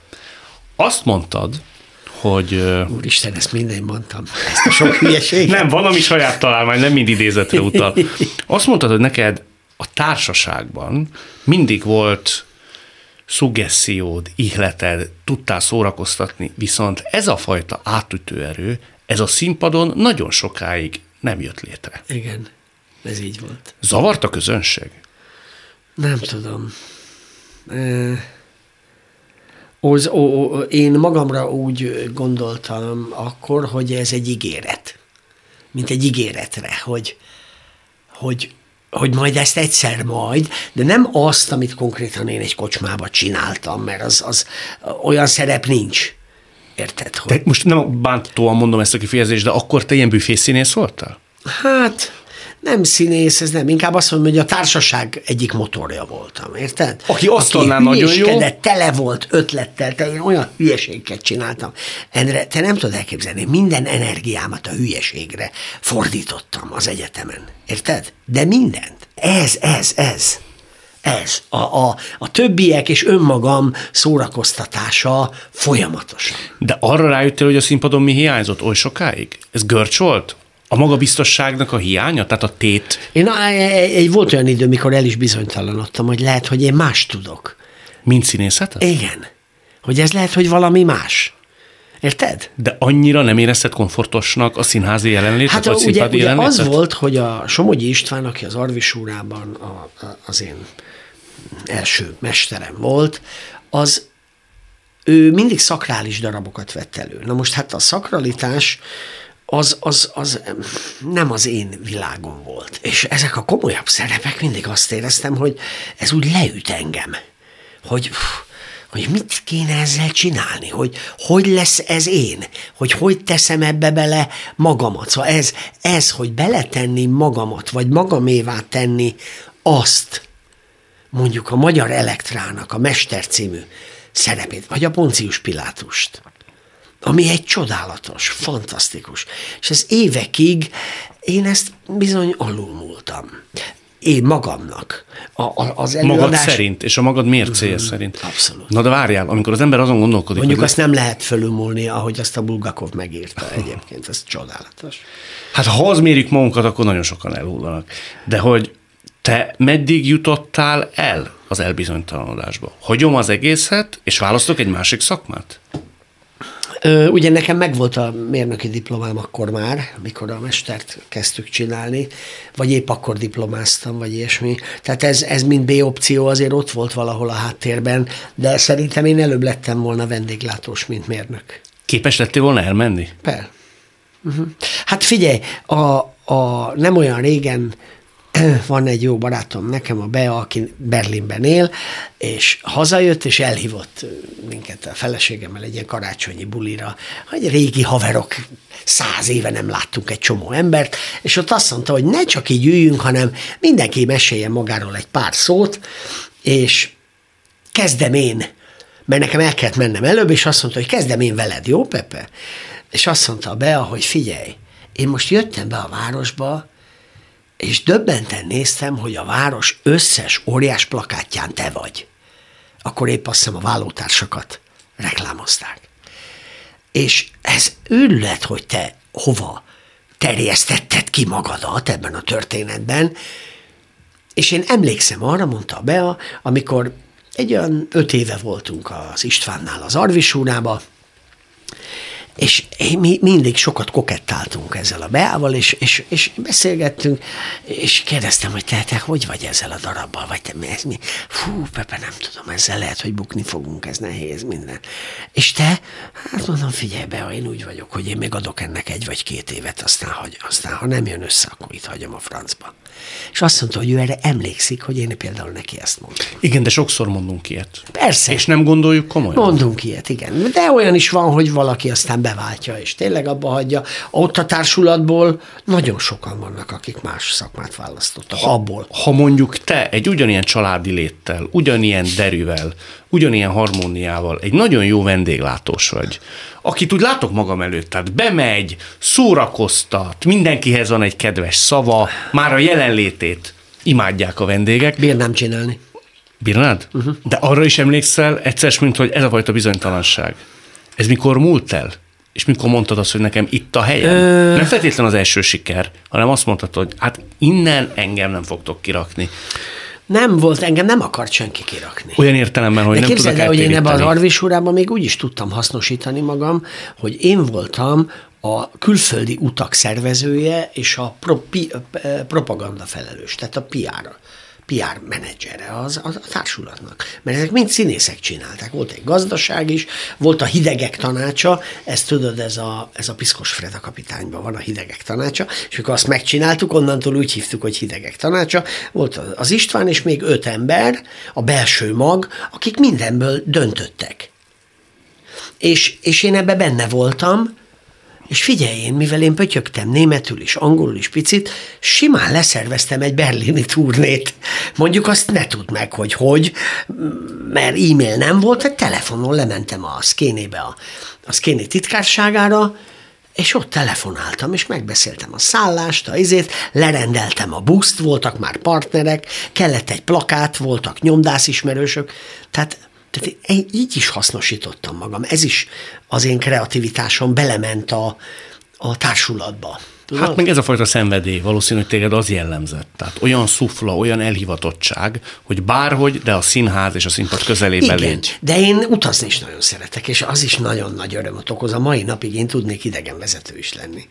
Azt mondtad, hogy... Úristen, ezt minden mondtam. Ezt a sok hülyeséget. nem, van, ami saját találmány, nem mind idézetre utal. Azt mondtad, hogy neked a társaságban mindig volt szuggesziód, ihleted, tudtál szórakoztatni, viszont ez a fajta átütő erő, ez a színpadon nagyon sokáig nem jött létre. Igen, ez így volt. Zavart a közönség? Nem tudom. Az, ó, ó, én magamra úgy gondoltam akkor, hogy ez egy ígéret. Mint egy ígéretre, hogy, hogy hogy majd ezt egyszer majd, de nem azt, amit konkrétan én egy kocsmába csináltam, mert az, az olyan szerep nincs. Érted? Hogy... Te most nem bántóan mondom ezt a kifejezést, de akkor te ilyen büfészínész voltál? Hát, nem színész, ez nem. Inkább azt mondom, hogy a társaság egyik motorja voltam, érted? Aki asztalnál nagyon jó. tele volt ötlettel, te én olyan hülyeséget csináltam. Endre, te nem tudod elképzelni, minden energiámat a hülyeségre fordítottam az egyetemen, érted? De mindent. Ez, ez, ez. Ez. A, a, a többiek és önmagam szórakoztatása folyamatosan. De arra rájöttél, hogy a színpadon mi hiányzott oly sokáig? Ez görcs volt? A magabiztosságnak a hiánya? Tehát a tét? Én egy, volt olyan idő, mikor el is bizonytalanodtam, hogy lehet, hogy én más tudok. Mint színészet? Igen. Hogy ez lehet, hogy valami más. Érted? De annyira nem érezted komfortosnak a színházi jelenlétet, hát, vagy ugye, ugye jelenlétet? az volt, hogy a Somogyi István, aki az Arvisúrában a, a, az én első mesterem volt, az ő mindig szakrális darabokat vett elő. Na most hát a szakralitás az, az, az nem az én világom volt. És ezek a komolyabb szerepek mindig azt éreztem, hogy ez úgy leüt engem. Hogy, hogy mit kéne ezzel csinálni, hogy hogy lesz ez én, hogy hogy teszem ebbe bele magamat. Szóval ez, ez hogy beletenni magamat, vagy magamévá tenni azt, mondjuk a Magyar Elektrának a Mester című szerepét, vagy a Poncius Pilátust ami egy csodálatos, fantasztikus. És ez évekig én ezt bizony alulmúltam. Én magamnak. A, a, az előadás... Magad szerint, és a magad mércéje mm, szerint. Abszolút. Na de várjál, amikor az ember azon gondolkodik... Mondjuk hogy azt nem lehet fölülmúlni, ahogy azt a Bulgakov megírta egyébként, ez csodálatos. Hát ha az mérjük magunkat, akkor nagyon sokan elhullanak. De hogy te meddig jutottál el az elbizonytalanodásba? Hagyom az egészet, és választok egy másik szakmát? Ugye nekem megvolt a mérnöki diplomám akkor már, mikor a mestert kezdtük csinálni, vagy épp akkor diplomáztam, vagy ilyesmi. Tehát ez, ez mind B opció azért ott volt valahol a háttérben, de szerintem én előbb lettem volna vendéglátós, mint mérnök. Képes lettél volna elmenni? Per. Uh-huh. Hát figyelj, a, a, nem olyan régen van egy jó barátom nekem, a Bea, aki Berlinben él, és hazajött, és elhívott minket a feleségemmel egy ilyen karácsonyi bulira, hogy régi haverok, száz éve nem láttunk egy csomó embert, és ott azt mondta, hogy ne csak így üljünk, hanem mindenki meséljen magáról egy pár szót, és kezdem én, mert nekem el kellett mennem előbb, és azt mondta, hogy kezdem én veled, jó, Pepe? És azt mondta a Bea, hogy figyelj, én most jöttem be a városba, és döbbenten néztem, hogy a város összes óriás plakátján te vagy. Akkor épp azt hiszem a vállótársakat reklámozták. És ez őrület, hogy te hova terjesztetted ki magadat ebben a történetben, és én emlékszem arra, mondta Bea, amikor egy olyan öt éve voltunk az Istvánnál az Arvisúrába, és mi mindig sokat kokettáltunk ezzel a Beával, és, és, és beszélgettünk, és kérdeztem, hogy te, te hogy vagy ezzel a darabbal, vagy te mi ez mi? Fú, Pepe, nem tudom, ezzel lehet, hogy bukni fogunk, ez nehéz, minden. És te, hát mondom, figyelj be, én úgy vagyok, hogy én még adok ennek egy vagy két évet, aztán, hogy, aztán ha nem jön össze, akkor itt hagyom a francba. És azt mondta, hogy ő erre emlékszik, hogy én például neki ezt mondtam. Igen, de sokszor mondunk ilyet. Persze. És nem gondoljuk komolyan. Mondunk ilyet, igen. De olyan is van, hogy valaki aztán beváltja, és tényleg abba hagyja. Ott a társulatból nagyon sokan vannak, akik más szakmát választottak. Ha, abból. Ha mondjuk te egy ugyanilyen családi léttel, ugyanilyen derűvel, ugyanilyen harmóniával, egy nagyon jó vendéglátós vagy, akit úgy látok magam előtt, tehát bemegy, szórakoztat, mindenkihez van egy kedves szava, már a jelenlétét imádják a vendégek. Bírnám csinálni. Bírnád? Uh-huh. De arra is emlékszel egyszer, mint hogy ez a fajta bizonytalanság. Ez mikor múlt el? És mikor mondtad azt, hogy nekem itt a helyem? Ö... Nem feltétlen az első siker, hanem azt mondtad, hogy hát innen engem nem fogtok kirakni. Nem volt, engem nem akart senki kirakni. Olyan értelemben, hogy De nem tudok el, hogy én ebben az arvisúrában még úgy is tudtam hasznosítani magam, hogy én voltam a külföldi utak szervezője és a pro, pi, propaganda felelős, tehát a PR PR menedzsere az, az a társulatnak. Mert ezek mind színészek csinálták. Volt egy gazdaság is, volt a hidegek tanácsa, ezt tudod, ez a, ez a Piszkos Freda kapitányban van a hidegek tanácsa, és akkor azt megcsináltuk, onnantól úgy hívtuk, hogy hidegek tanácsa. Volt az István, és még öt ember, a belső mag, akik mindenből döntöttek. És, és én ebbe benne voltam, és figyelj én, mivel én pötyögtem németül is, angolul is picit, simán leszerveztem egy berlini turnét. Mondjuk azt ne tudd meg, hogy hogy, mert e-mail nem volt, egy telefonon lementem a szkénébe, a, a szkéné titkárságára, és ott telefonáltam, és megbeszéltem a szállást, a izét, lerendeltem a buszt, voltak már partnerek, kellett egy plakát, voltak nyomdászismerősök, tehát tehát én így is hasznosítottam magam. Ez is az én kreativitásom belement a, a társulatba. Tudod? Hát meg ez a fajta szenvedély, valószínű, hogy téged az jellemzett. Tehát olyan szufla, olyan elhivatottság, hogy bárhogy, de a színház és a színpad közelében Igen, légy. de én utazni is nagyon szeretek, és az is nagyon nagy örömöt okoz. A mai napig én tudnék idegenvezető is lenni.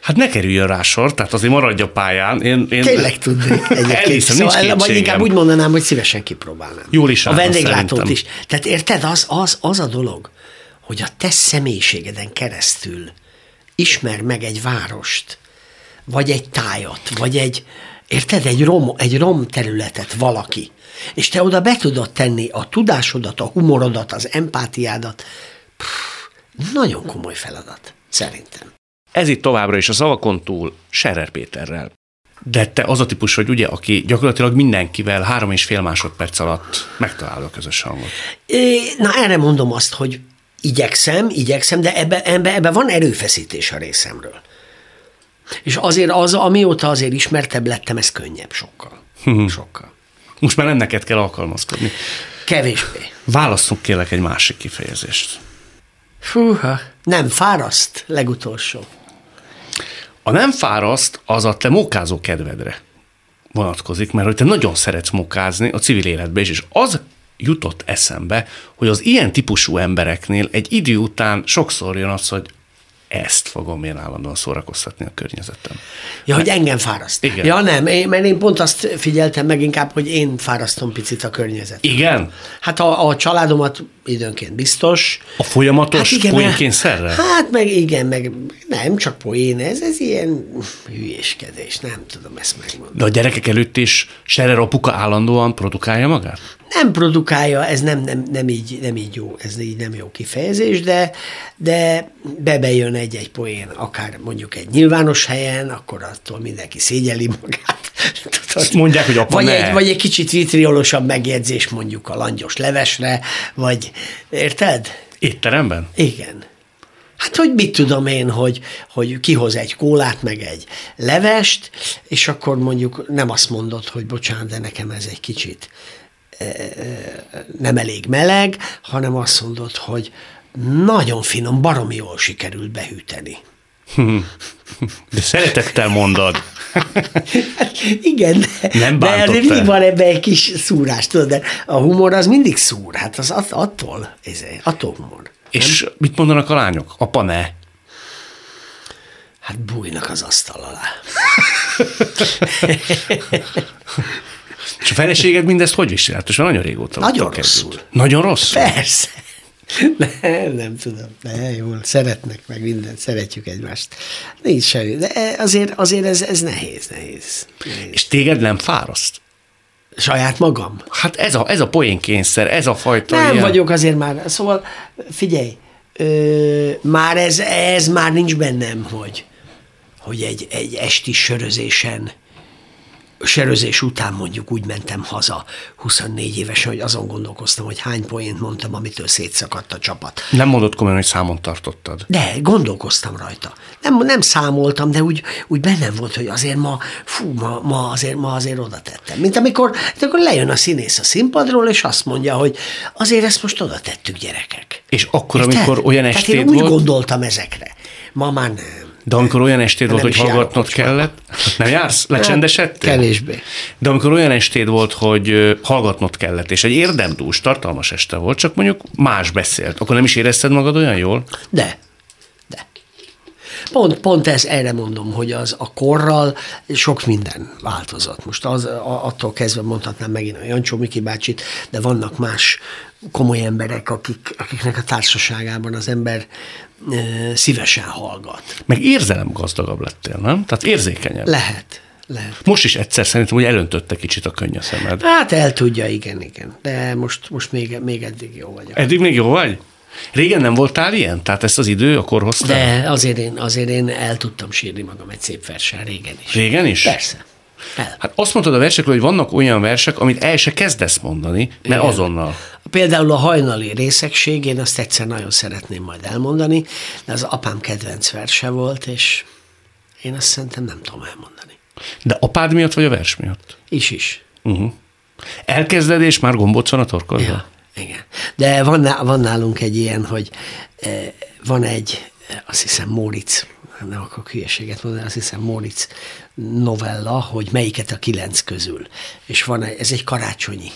Hát ne kerüljön rá sor, tehát azért maradja pályán. Én, én Tényleg tudnék egyébként. Szóval, vagy inkább úgy mondanám, hogy szívesen kipróbálnám. Jól is A vendéglátót is. Tehát érted, az, az, az a dolog, hogy a te személyiségeden keresztül ismer meg egy várost, vagy egy tájat, vagy egy, érted, egy rom, egy rom területet valaki, és te oda be tudod tenni a tudásodat, a humorodat, az empátiádat, Pff, nagyon komoly feladat, szerintem. Ez itt továbbra is a szavakon túl Scherer Péterrel. De te az a típus vagy, ugye, aki gyakorlatilag mindenkivel három és fél másodperc alatt megtalálja a közös hangot. Na erre mondom azt, hogy igyekszem, igyekszem, de ebbe, ebbe, ebbe van erőfeszítés a részemről. És azért az, amióta azért ismertebb lettem, ez könnyebb sokkal. sokkal. Most már nem neked kell alkalmazkodni. Kevésbé. Válasszunk kérlek egy másik kifejezést. Fúha, nem fáraszt, legutolsó. A nem fáraszt, az a te mókázó kedvedre vonatkozik, mert hogy te nagyon szeretsz mókázni a civil életbe is, és az jutott eszembe, hogy az ilyen típusú embereknél egy idő után sokszor jön az, hogy ezt fogom én állandóan szórakoztatni a környezetem. Ja, hogy engem fáraszt. Igen. Ja, nem, én, mert én pont azt figyeltem meg inkább, hogy én fárasztom picit a környezetet. Igen? Hát a, a családomat időnként biztos. A folyamatos hát poénkényszerre? Hát meg igen, meg nem csak poén, ez, ez ilyen hülyéskedés, nem tudom ezt megmondani. De a gyerekek előtt is Scherer apuka állandóan produkálja magát? Nem produkálja, ez nem, nem, nem, így, nem így jó, ez így nem jó kifejezés, de, de bebejön egy-egy poén, akár mondjuk egy nyilvános helyen, akkor attól mindenki szégyeli magát. Tudod? mondják, hogy apa vagy ne. egy, vagy egy kicsit vitriolosabb megjegyzés mondjuk a langyos levesre, vagy érted? Étteremben? Igen. Hát, hogy mit tudom én, hogy, hogy kihoz egy kólát, meg egy levest, és akkor mondjuk nem azt mondod, hogy bocsánat, de nekem ez egy kicsit nem elég meleg, hanem azt mondod, hogy nagyon finom, baromi jól sikerült behűteni. De szeretettel mondod. Igen, de, Nem de mindig el. van ebben egy kis szúrás, tudod, de a humor az mindig szúr, hát az att- attól, ez, attól humor. És mit mondanak a lányok? Apa ne. Hát bújnak az asztal alá. És a feleséged mindezt hogy viselt? És már nagyon régóta Nagyon rosszul. együtt. Nagyon rossz? Persze. Nem, nem tudom. De jól, szeretnek meg mindent, szeretjük egymást. Nincs semmi. De azért, azért ez, ez nehéz, nehéz. nehéz. És téged nem fáraszt? Saját magam? Hát ez a, ez a poénkényszer, ez a fajta Nem ilyen... vagyok azért már. Szóval figyelj, ö, már ez, ez már nincs bennem, hogy, hogy egy, egy esti sörözésen, sörözés után mondjuk úgy mentem haza 24 évesen, hogy azon gondolkoztam, hogy hány poént mondtam, amitől szétszakadt a csapat. Nem mondott komolyan, hogy számon tartottad. De gondolkoztam rajta. Nem, nem számoltam, de úgy, úgy bennem volt, hogy azért ma, fú, ma, ma, azért, ma azért oda tettem. Mint amikor, amikor lejön a színész a színpadról, és azt mondja, hogy azért ezt most oda tettük gyerekek. És akkor, Érted? amikor olyan Tehát estéd én úgy volt, gondoltam ezekre. Ma már nem. De amikor olyan estéd volt, hogy hallgatnod kellett, nem jársz? Lecsendesedtél? Kevésbé. De amikor olyan estéd volt, hogy hallgatnod kellett, és egy érdemdús, tartalmas este volt, csak mondjuk más beszélt, akkor nem is érezted magad olyan jól? De. Pont, pont ez, erre mondom, hogy az a korral sok minden változott. Most az, attól kezdve mondhatnám megint a Jancsó Miki bácsit, de vannak más komoly emberek, akik, akiknek a társaságában az ember e, szívesen hallgat. Meg érzelem gazdagabb lettél, nem? Tehát érzékenyebb. Lehet, lehet. Most is egyszer szerintem, hogy elöntötte kicsit a könny a szemed. Hát el tudja, igen, igen. De most, most még, még eddig jó vagyok. Eddig még jó vagy? Régen nem voltál ilyen? Tehát ezt az idő akkor hozta? De azért én, azért én el tudtam sírni magam egy szép versen régen is. Régen is? Persze. El. Hát azt mondtad a versekről, hogy vannak olyan versek, amit el se kezdesz mondani, mert Igen. azonnal. Például a hajnali részegség, én azt egyszer nagyon szeretném majd elmondani, de az apám kedvenc verse volt, és én azt szerintem nem tudom elmondani. De apád miatt, vagy a vers miatt? Is is. Uh-huh. Elkezded, és már gombóc van a torkodban? Ja, igen. De van, van nálunk egy ilyen, hogy eh, van egy, azt hiszem Móricz, nem akarok hülyeséget mondani, azt hiszem Móricz novella, hogy melyiket a kilenc közül. És van, egy- ez egy karácsonyi.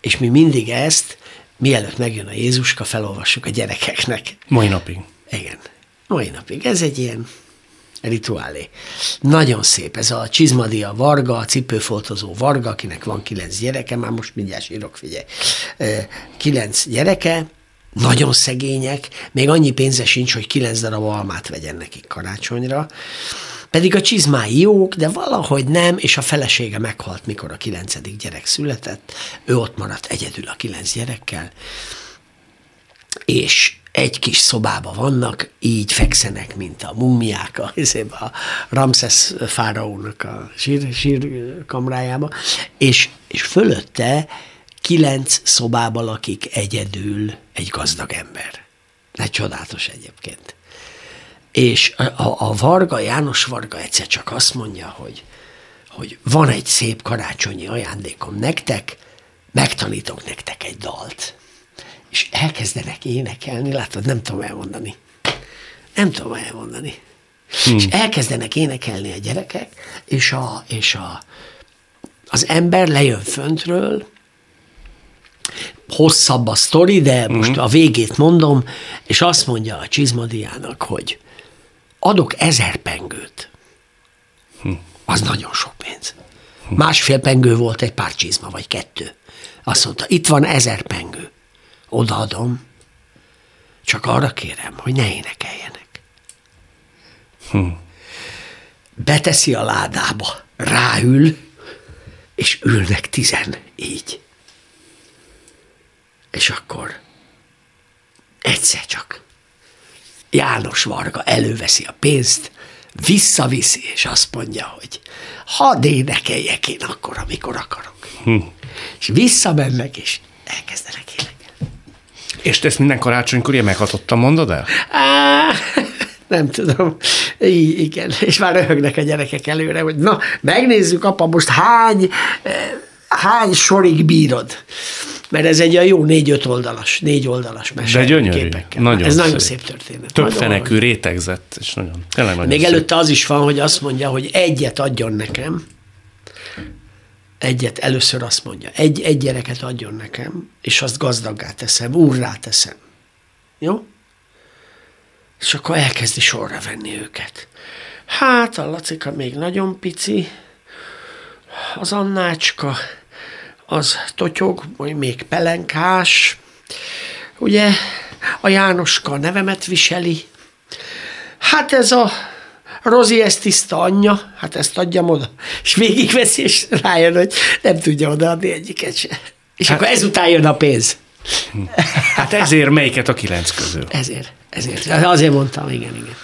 És mi mindig ezt, mielőtt megjön a Jézuska, felolvassuk a gyerekeknek. Mai napig. Igen. Mai napig. Ez egy ilyen rituálé. Nagyon szép. Ez a csizmadia Varga, a cipőfoltozó Varga, akinek van kilenc gyereke, már most mindjárt sírok, figyelj. Kilenc gyereke, nagyon szegények, még annyi pénze sincs, hogy kilenc darab almát vegyen nekik karácsonyra. Pedig a csizmái jók, de valahogy nem, és a felesége meghalt, mikor a kilencedik gyerek született. Ő ott maradt egyedül a kilenc gyerekkel, és egy kis szobába vannak, így fekszenek, mint a mummiák a, a Ramszesz fáraónak a sír, sírkamrájába, és, és fölötte kilenc szobába lakik egyedül egy gazdag ember. Egy csodálatos egyébként. És a, a Varga, János Varga egyszer csak azt mondja, hogy, hogy van egy szép karácsonyi ajándékom nektek, megtanítok nektek egy dalt. És elkezdenek énekelni, látod, nem tudom elmondani. Nem tudom elmondani. Hmm. És elkezdenek énekelni a gyerekek, és, a, és a, az ember lejön föntről, hosszabb a sztori, de most a végét mondom, és azt mondja a csizmadiának, hogy adok ezer pengőt. Az nagyon sok pénz. Másfél pengő volt egy pár csizma, vagy kettő. Azt mondta, itt van ezer pengő. Odaadom. Csak arra kérem, hogy ne énekeljenek. Beteszi a ládába, ráül, és ülnek tizen így. És akkor egyszer csak János Varga előveszi a pénzt, visszaviszi, és azt mondja, hogy hadd énekeljek én akkor, amikor akarok. Hm. És visszamennek, és elkezdenek énekelni. És te ezt minden karácsonykor ilyen meghatottan mondod el? Á, nem tudom. I- igen, és már röhögnek a gyerekek előre, hogy na, megnézzük, apa, most hány, eh, hány sorig bírod. Mert ez egy olyan jó négy-öt oldalas, négy oldalas mese. De gyönyörű. Képekkel. Nagyon ez nagyon szép. szép történet. Több Nagyon fenekű, van. rétegzett, és nagyon, tényleg nagyon Még szép. előtte az is van, hogy azt mondja, hogy egyet adjon nekem, egyet, először azt mondja, egy, egy gyereket adjon nekem, és azt gazdaggá teszem, úrrá teszem. Jó? És akkor elkezdi sorra venni őket. Hát, a Lacika még nagyon pici, az Annácska, az totyog, majd még pelenkás, ugye, a Jánoska nevemet viseli, hát ez a Rozi, ez tiszta anyja, hát ezt adjam oda. És végigveszi, és rájön, hogy nem tudja odaadni egyiket se. És hát, akkor ezután jön a pénz. Hát ezért melyiket a kilenc közül? Ezért, ezért. Azért mondtam, igen, igen.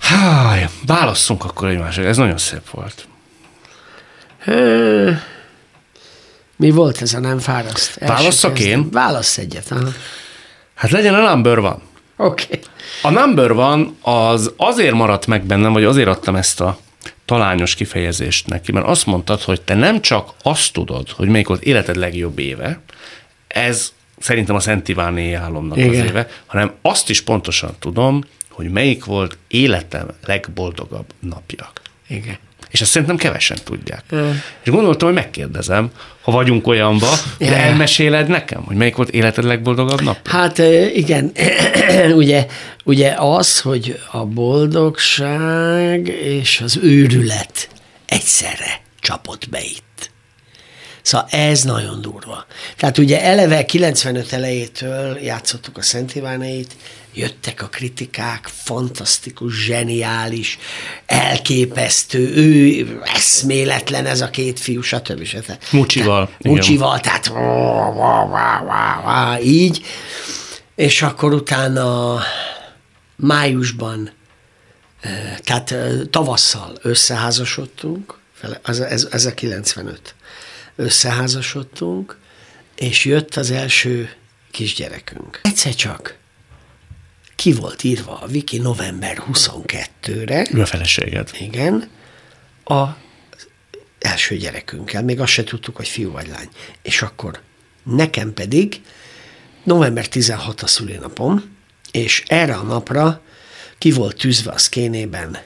Háj, válasszunk akkor egymásra, ez nagyon szép volt. Ö, Mi volt ez a nem fáraszt? Válasszak én? Válassz egyet. aha. Hát legyen a number one. Oké. Okay. A number one az azért maradt meg bennem, vagy azért adtam ezt a talányos kifejezést neki, mert azt mondtad, hogy te nem csak azt tudod, hogy melyik volt életed legjobb éve, ez szerintem a Szent Iváné álomnak Igen. az éve, hanem azt is pontosan tudom, hogy melyik volt életem legboldogabb napja. Igen. És ezt szerintem kevesen tudják. Ö. És gondoltam, hogy megkérdezem, ha vagyunk olyanba, hogy Ja. elmeséled nekem, hogy melyik volt életed legboldogabb nap? Hát igen, ugye, ugye az, hogy a boldogság és az őrület egyszerre csapott be itt. Szóval ez nagyon durva. Tehát ugye eleve 95 elejétől játszottuk a Szent Iváneit, jöttek a kritikák, fantasztikus, zseniális, elképesztő, ő eszméletlen ez a két fiú, stb. stb. Mucsival, igen. Mucsival, tehát vá, vá, vá, így, és akkor utána májusban, eh, tehát eh, tavasszal összeházasodtunk, ez, ez, ez a 95, összeházasodtunk, és jött az első kisgyerekünk. Egyszer csak ki volt írva a Viki november 22-re, Ő a feleséged. igen, a első gyerekünkkel, még azt se tudtuk, hogy fiú vagy lány. És akkor nekem pedig november 16 a szülinapom, és erre a napra ki volt tűzve a szkénében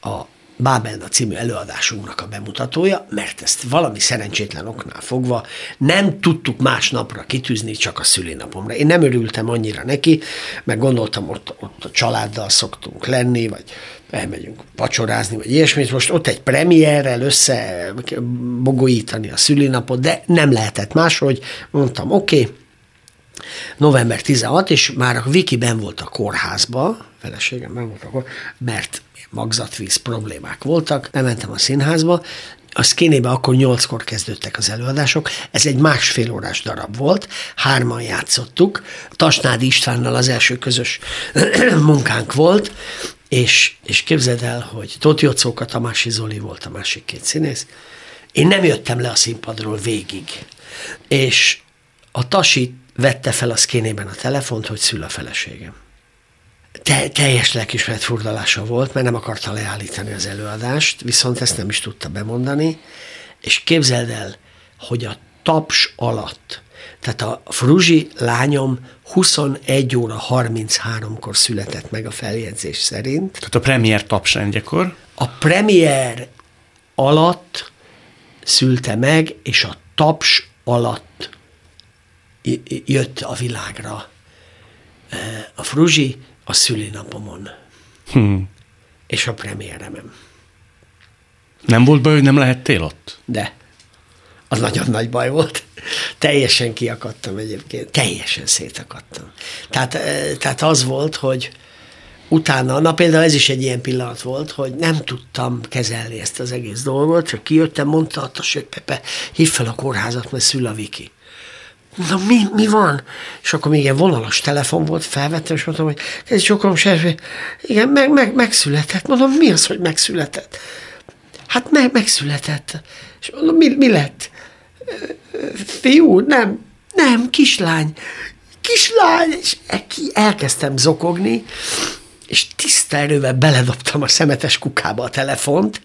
a Bábelna című előadásunknak a bemutatója, mert ezt valami szerencsétlen oknál fogva nem tudtuk más napra kitűzni, csak a szülinapomra. Én nem örültem annyira neki, mert gondoltam, ott, ott a családdal szoktunk lenni, vagy elmegyünk vacsorázni, vagy ilyesmit. Most ott egy premierrel össze bogolyítani a szülinapot, de nem lehetett máshogy. Mondtam, oké, okay, november 16, és már a Viki ben volt a kórházba, feleségem ben volt a kórházba, mert magzatvíz problémák voltak, nem mentem a színházba, a szkénébe akkor nyolckor kezdődtek az előadások, ez egy másfél órás darab volt, hárman játszottuk, Tasnádi Istvánnal az első közös munkánk volt, és, és képzeld el, hogy Tóti Ocóka, Tamási Zoli volt a másik két színész, én nem jöttem le a színpadról végig, és a Tasi vette fel a szkénében a telefont, hogy szül a feleségem. Te, teljes lelkismeret furdalása volt, mert nem akarta leállítani az előadást, viszont ezt nem is tudta bemondani, és képzeld el, hogy a taps alatt, tehát a Fruzsi lányom 21 óra 33-kor született meg a feljegyzés szerint, Tehát a premier tapsrendjekor. a premier alatt szülte meg, és a taps alatt jött a világra. Eh, a Fruzsi a szülinapomon. Hm. És a premiéremem. Nem volt baj, hogy nem lehettél ott? De az nagyon nagy baj volt. Teljesen kiakadtam egyébként. Teljesen szétakadtam. Tehát, eh, tehát az volt, hogy utána, na például ez is egy ilyen pillanat volt, hogy nem tudtam kezelni ezt az egész dolgot, csak kijöttem, mondta a hogy Pepe, hív fel a kórházat, mert szül a Viki. Na mi, mi van? És akkor még ilyen vonalas telefon volt, felvettem, és mondtam, hogy ez sokom se, igen, meg, meg, megszületett. Mondom, mi az, hogy megszületett? Hát meg, megszületett. És mondom, mi, mi lett? Fiú, nem, nem, kislány. Kislány! És ki elkezdtem zokogni, és tiszta erővel beledobtam a szemetes kukába a telefont,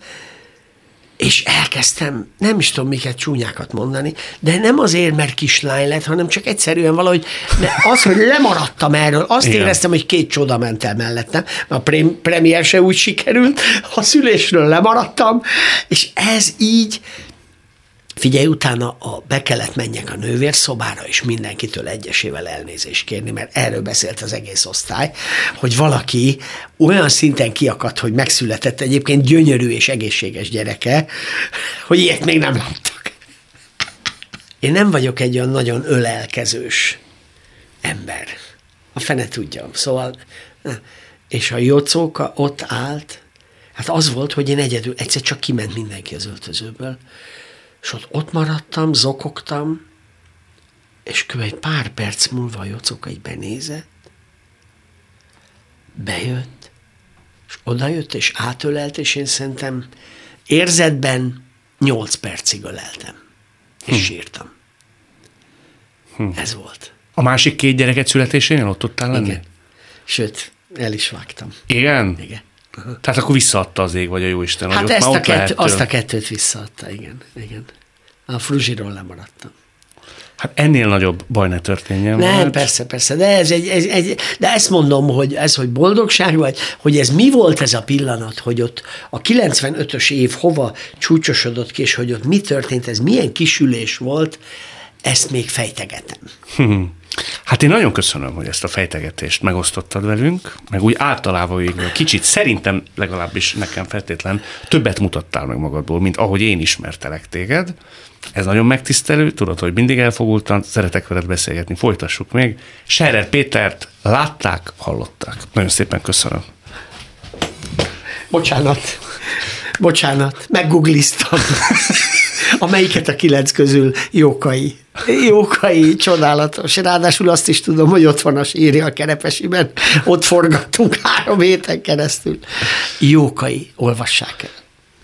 és elkezdtem, nem is tudom miket csúnyákat mondani, de nem azért, mert kislány lett, hanem csak egyszerűen valahogy, mert az, hogy lemaradtam erről, azt Igen. éreztem, hogy két csoda ment el mellettem, a premier se úgy sikerült, a szülésről lemaradtam, és ez így Figyelj, utána a, be kellett menjek a nővérszobára, és mindenkitől egyesével elnézést kérni, mert erről beszélt az egész osztály, hogy valaki olyan szinten kiakadt, hogy megszületett egyébként gyönyörű és egészséges gyereke, hogy ilyet még nem láttak. Én nem vagyok egy olyan nagyon ölelkezős ember. A fene tudja. Szóval, és a jocóka ott állt, hát az volt, hogy én egyedül, egyszer csak kiment mindenki az öltözőből, és ott, ott maradtam, zokogtam, és kb. egy pár perc múlva jocok egy benézett, bejött, és odajött, és átölelt, és én szerintem érzetben nyolc percig öleltem, és hm. sírtam. Hm. Ez volt. A másik két gyereket születésénél ott tudtál lenni? Igen. Sőt, el is vágtam. Igen? Igen. Tehát akkor visszaadta az ég, vagy a jóisten. Hát ezt a kettő, azt a kettőt visszaadta, igen. igen. A fruzsiról lemaradtam. Hát ennél nagyobb baj ne történjen. Nem, mert... persze, persze, de, ez egy, ez, egy, de ezt mondom, hogy ez, hogy boldogság vagy, hogy ez mi volt ez a pillanat, hogy ott a 95-ös év hova csúcsosodott ki, és hogy ott mi történt, ez milyen kisülés volt, ezt még fejtegetem. Hát én nagyon köszönöm, hogy ezt a fejtegetést megosztottad velünk, meg úgy általában végül kicsit szerintem legalábbis nekem feltétlen többet mutattál meg magadból, mint ahogy én ismertelek téged. Ez nagyon megtisztelő, tudod, hogy mindig elfogultan, szeretek veled beszélgetni, folytassuk még. Serer Pétert látták, hallották. Nagyon szépen köszönöm. Bocsánat. Bocsánat, meggoogliztam. Amelyiket a kilenc közül jókai. Jókai, csodálatos. Ráadásul azt is tudom, hogy ott van a sírja a kerepesiben. Ott forgattunk három héten keresztül. Jókai, olvassák el.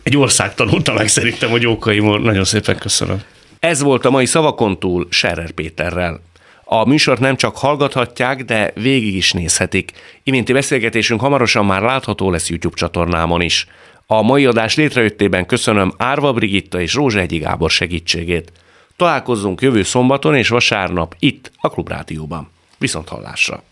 Egy ország tanulta meg szerintem, hogy Jókai, nagyon szépen köszönöm. Ez volt a mai szavakon túl Scherer Péterrel. A műsort nem csak hallgathatják, de végig is nézhetik. Iménti beszélgetésünk hamarosan már látható lesz YouTube csatornámon is. A mai adás létrejöttében köszönöm Árva Brigitta és Rózsa Egyi Gábor segítségét. Találkozzunk jövő szombaton és vasárnap itt a Klubrádióban. Viszont hallásra!